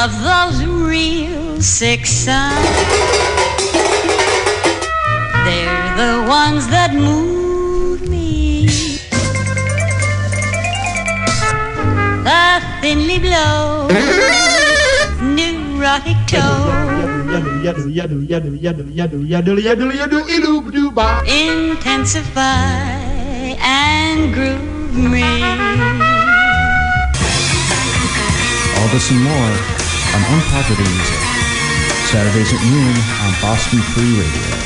Love those real six sons. They're the ones that move me. The thinly blow, neurotic toe. Intensify and groove me. All this and more on Unpopular Music. Saturdays at noon on Boston Free Radio.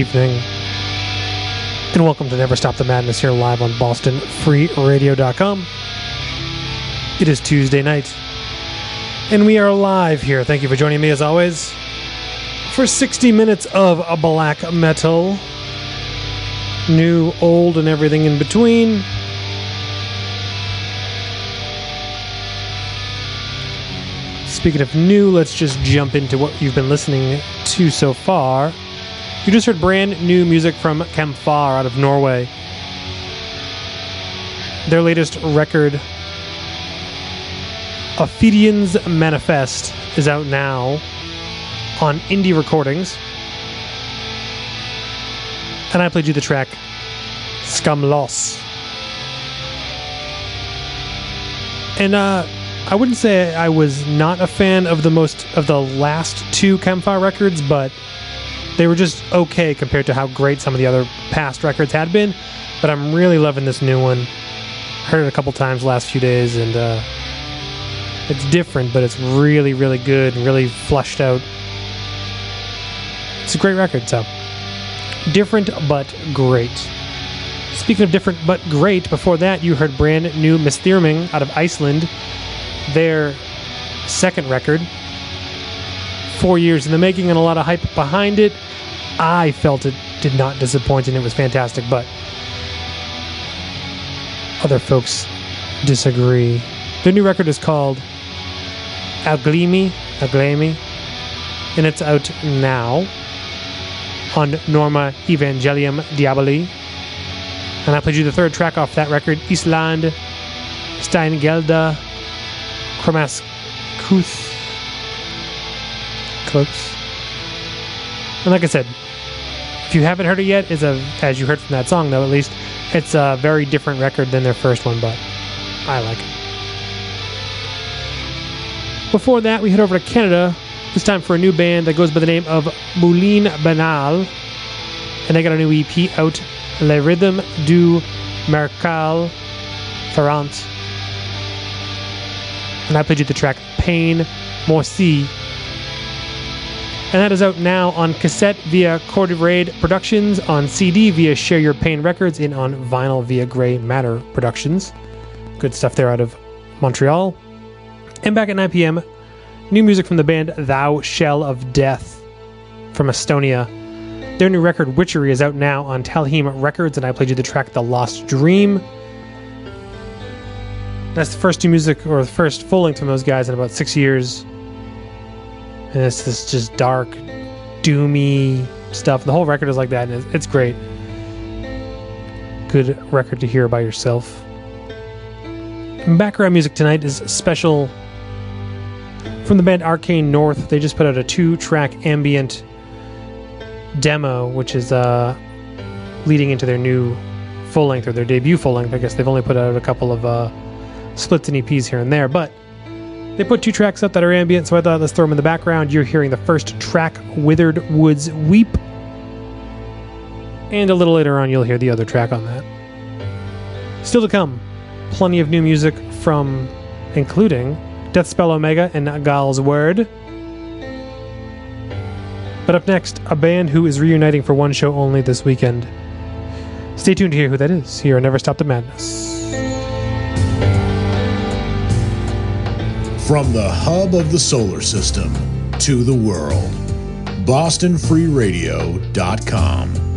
Evening. And welcome to Never Stop the Madness here live on BostonFreeRadio.com. It is Tuesday night. And we are live here. Thank you for joining me as always for 60 minutes of black metal. New, old, and everything in between. Speaking of new, let's just jump into what you've been listening to so far. You just heard brand new music from Kampfar out of Norway. Their latest record, Ofidians Manifest, is out now on Indie Recordings. And I played you the track Skamlos. And uh, I wouldn't say I was not a fan of the most of the last two Kampfar records, but they were just okay compared to how great some of the other past records had been. But I'm really loving this new one. Heard it a couple times last few days, and uh, it's different, but it's really, really good and really flushed out. It's a great record, so different but great. Speaking of different but great, before that you heard brand new Misþyrming out of Iceland, their second record. Four years in the making and a lot of hype behind it. I felt it did not disappoint and it was fantastic, but other folks disagree. Their new record is called Algleymi, Algleymi, and it's out now on Norma Evangelium Diaboli. And I played you the third track off that record, Island Steingelda Kramaskuth. Close. And like I said, if you haven't heard it yet, it's a as you heard from that song though at least, it's a very different record than their first one, but I like it. Before that, we head over to Canada, this time for a new band that goes by the name of Moulin Banal. And they got a new EP out, Le Rhythm du Mercal Ferrant. And I played you the track Pain Morsi. And that is out now on cassette via Cordivrade Productions, on CD via Share Your Pain Records, and on vinyl via Grey Matter Productions. Good stuff there out of Montreal. And back at 9 p.m., new music from the band Thou Shell of Death from Estonia. Their new record, Witchery, is out now on Talheim Records, and I played you the track The Lost Dream. That's the first new music, or the first full length from those guys in about six years. And it's this just dark, doomy stuff. The whole record is like that, and it's great. Good record to hear by yourself. Background music tonight is special from the band Arcane North. They just put out a two track ambient demo, which is uh, leading into their new full length or their debut full length. I guess they've only put out a couple of uh, splits and EPs here and there, but they put two tracks up that are ambient, so I thought let's throw them in the background. You're hearing the first track, Withered Woods Weep. And a little later on, you'll hear the other track on that. Still to come, plenty of new music from, including Deathspell Omega and Gaahls Wyrd. But up next, a band who is reuniting for one show only this weekend. Stay tuned to hear who that is here on Never Stop the Madness. From the hub of the solar system to the world, BostonFreeRadio.com.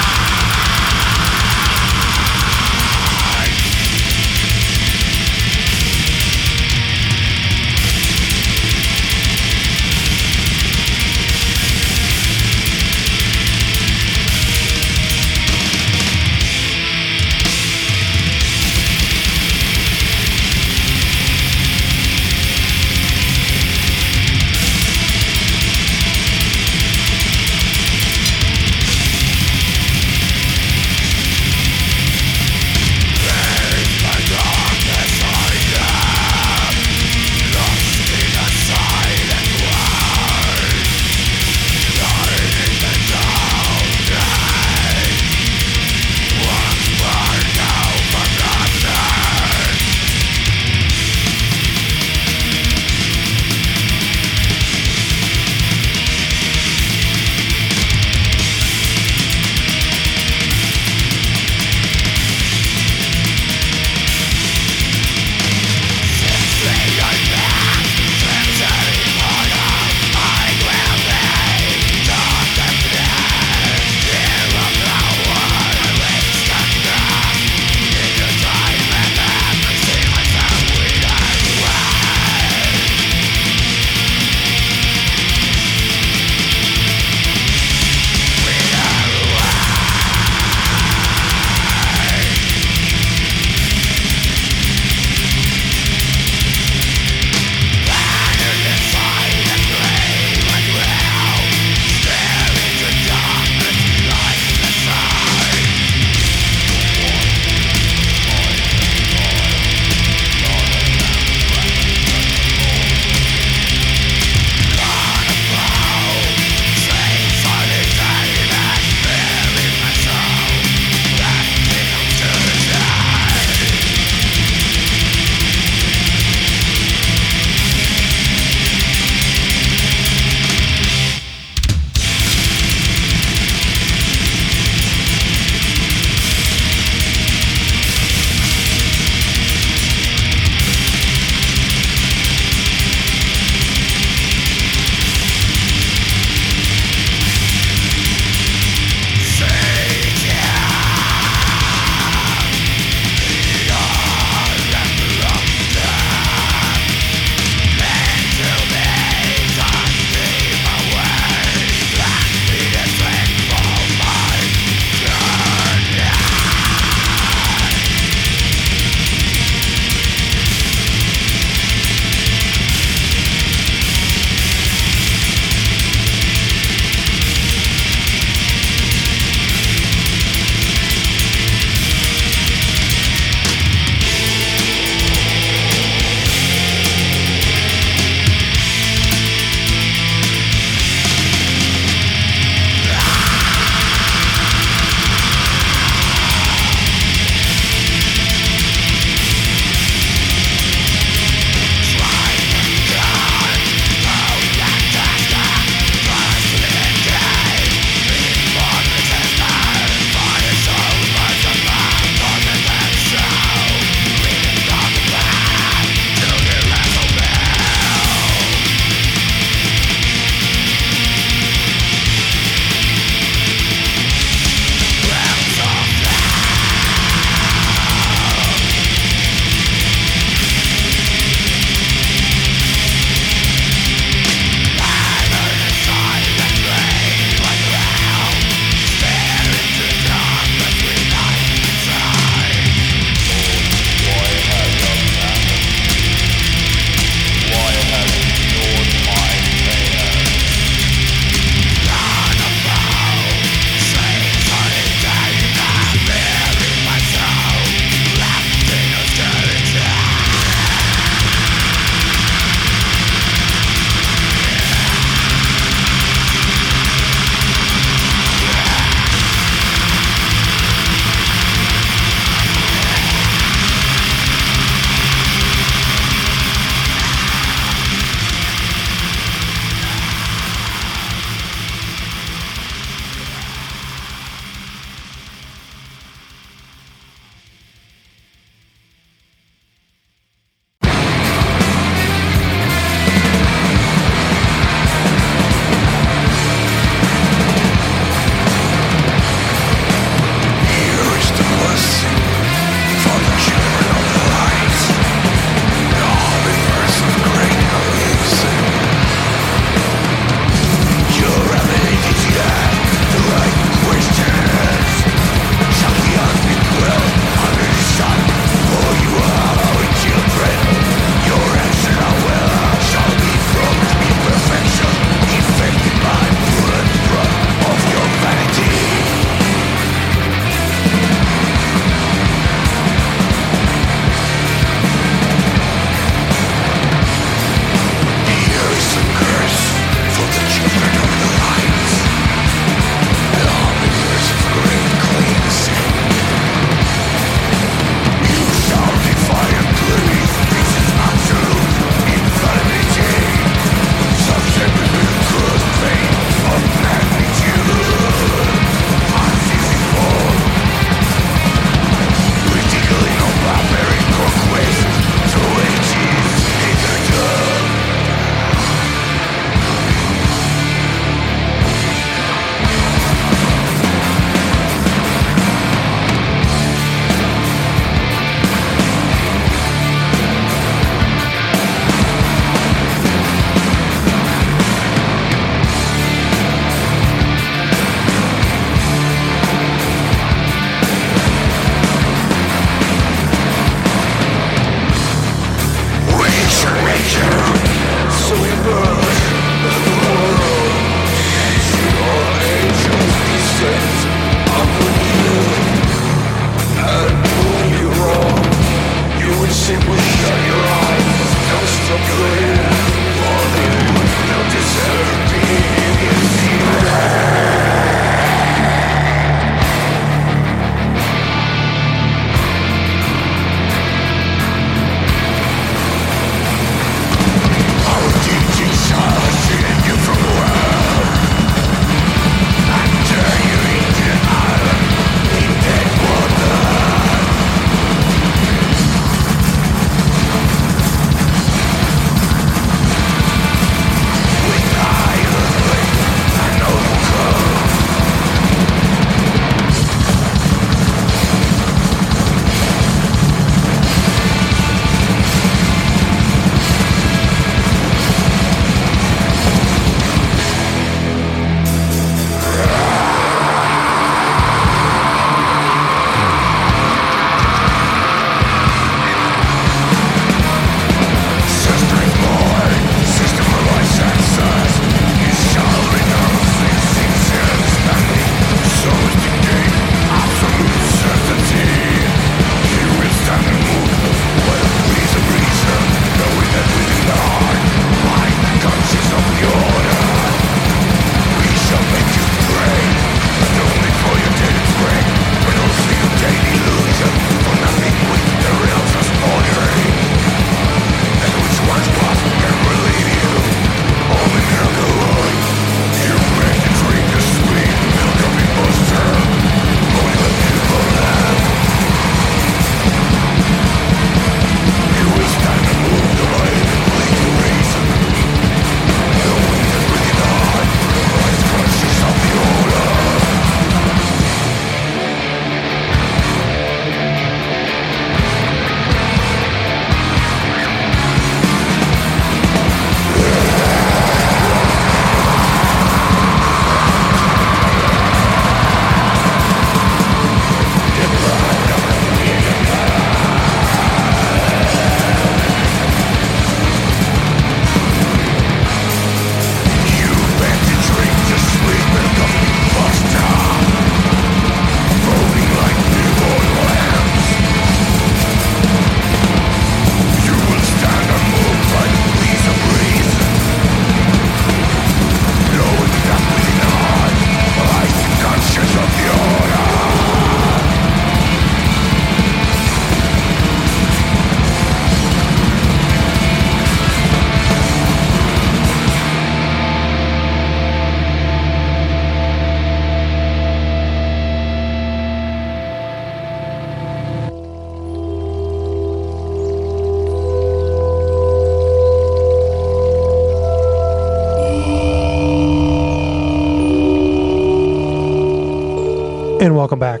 welcome back.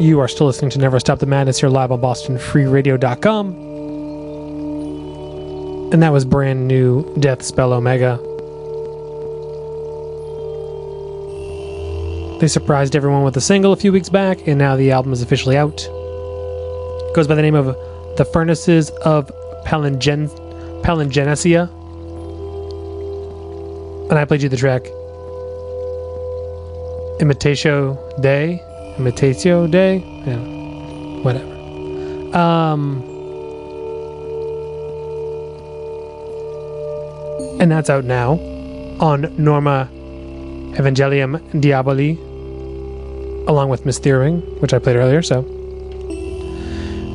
You are still listening to Never Stop the Madness here live on BostonFreeRadio.com. And that was brand new Deathspell Omega. They surprised everyone with a single a few weeks back, and now the album is officially out. It goes by the name of The Furnaces of Palingen- Palingenesia. And I played you the track Imitatio Dei. Imitatio Dei? Yeah. Whatever. Um, and that's out now on Norma Evangelium Diaboli, along with Mysterium, which I played earlier. So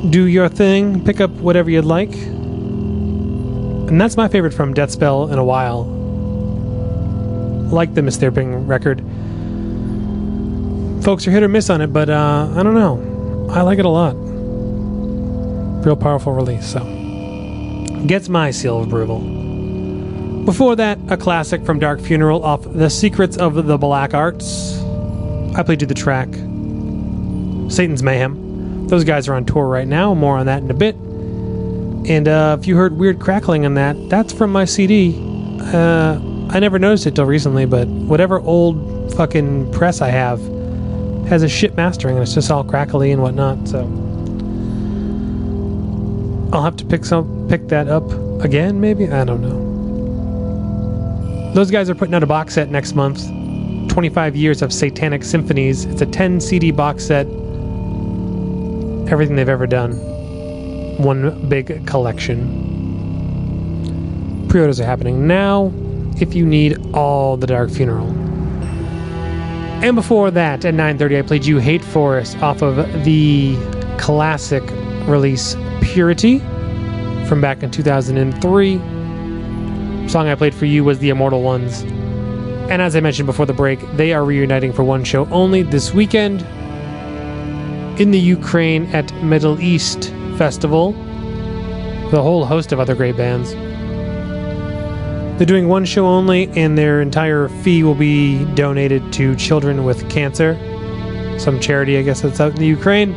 do your thing, pick up whatever you'd like. And that's my favorite from Deathspell in a while. Like the Mysterium record. Folks are hit or miss on it, but uh, I don't know. I like it a lot. Real powerful release, so. Gets my seal of approval. Before that, a classic from Dark Funeral off The Secrets of the Black Arts. I played you the track Satan's Mayhem. Those guys are on tour right now. More on that in a bit. And uh, if you heard weird crackling on that, that's from my CD. Uh, I never noticed it till recently, but whatever old fucking press I have has a shit mastering and it's just all crackly and whatnot. So I'll have to pick some pick that up again, maybe. I don't know. Those guys are putting out a box set next month. 25 years of Satanic Symphonies. It's a 10 CD box set. Everything they've ever done. One big collection. Pre orders are happening now if you need all the Dark Funeral. And before that, at 9:30, I played "You Hate Forest" off of the classic release "Purity" from back in 2003. Song I played for you was "The Immortal Ones," and as I mentioned before the break, they are reuniting for one show only this weekend in the Ukraine at Middle East Festival with a whole host of other great bands. They're doing one show only, and their entire fee will be donated to children with cancer. Some charity, I guess, that's out in the Ukraine.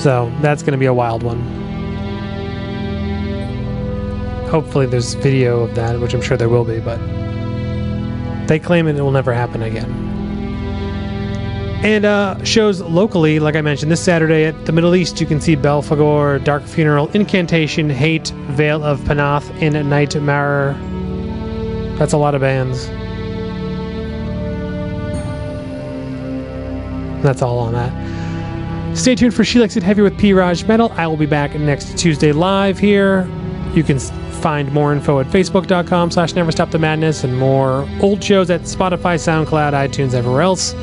So that's going to be a wild one. Hopefully, there's video of that, which I'm sure there will be, but they claim it will never happen again. And uh, shows locally, like I mentioned, this Saturday at the Middle East, you can see Belphegor, Dark Funeral, Incantation, Hate, Vale of Pnath, and Nightmare. That's a lot of bands. That's all on that. Stay tuned for She Likes It Heavy with P. Raj Metal. I will be back next Tuesday live here. You can find more info at facebook.com slash never stop the madness and more old shows at Spotify, SoundCloud, iTunes, everywhere else.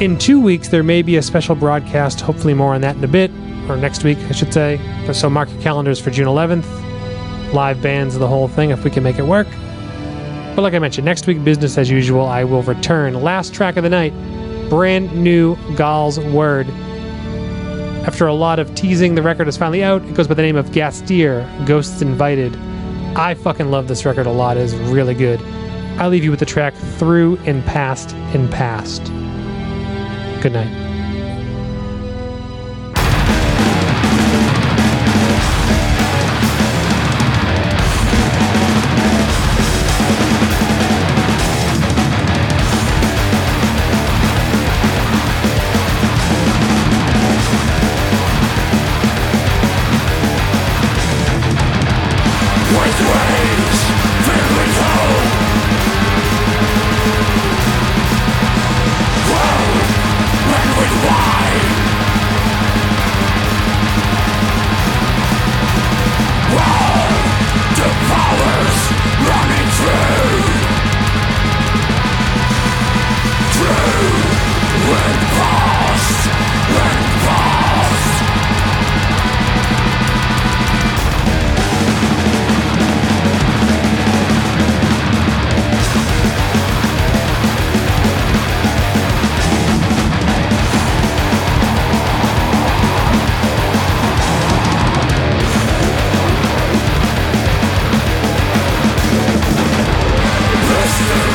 In two weeks, there may be a special broadcast, hopefully more on that in a bit, or next week, I should say. So mark your calendars for June 11th. Live bands, the whole thing, if we can make it work. But like I mentioned, next week, business as usual, I will return. Last track of the night, brand new Gaahls Wyrd. After a lot of teasing, the record is finally out. It goes by the name of GastiR, Ghosts Invited. I fucking love this record a lot. It is really good. I leave you with the track Through and Past and Past. Good night. Peace.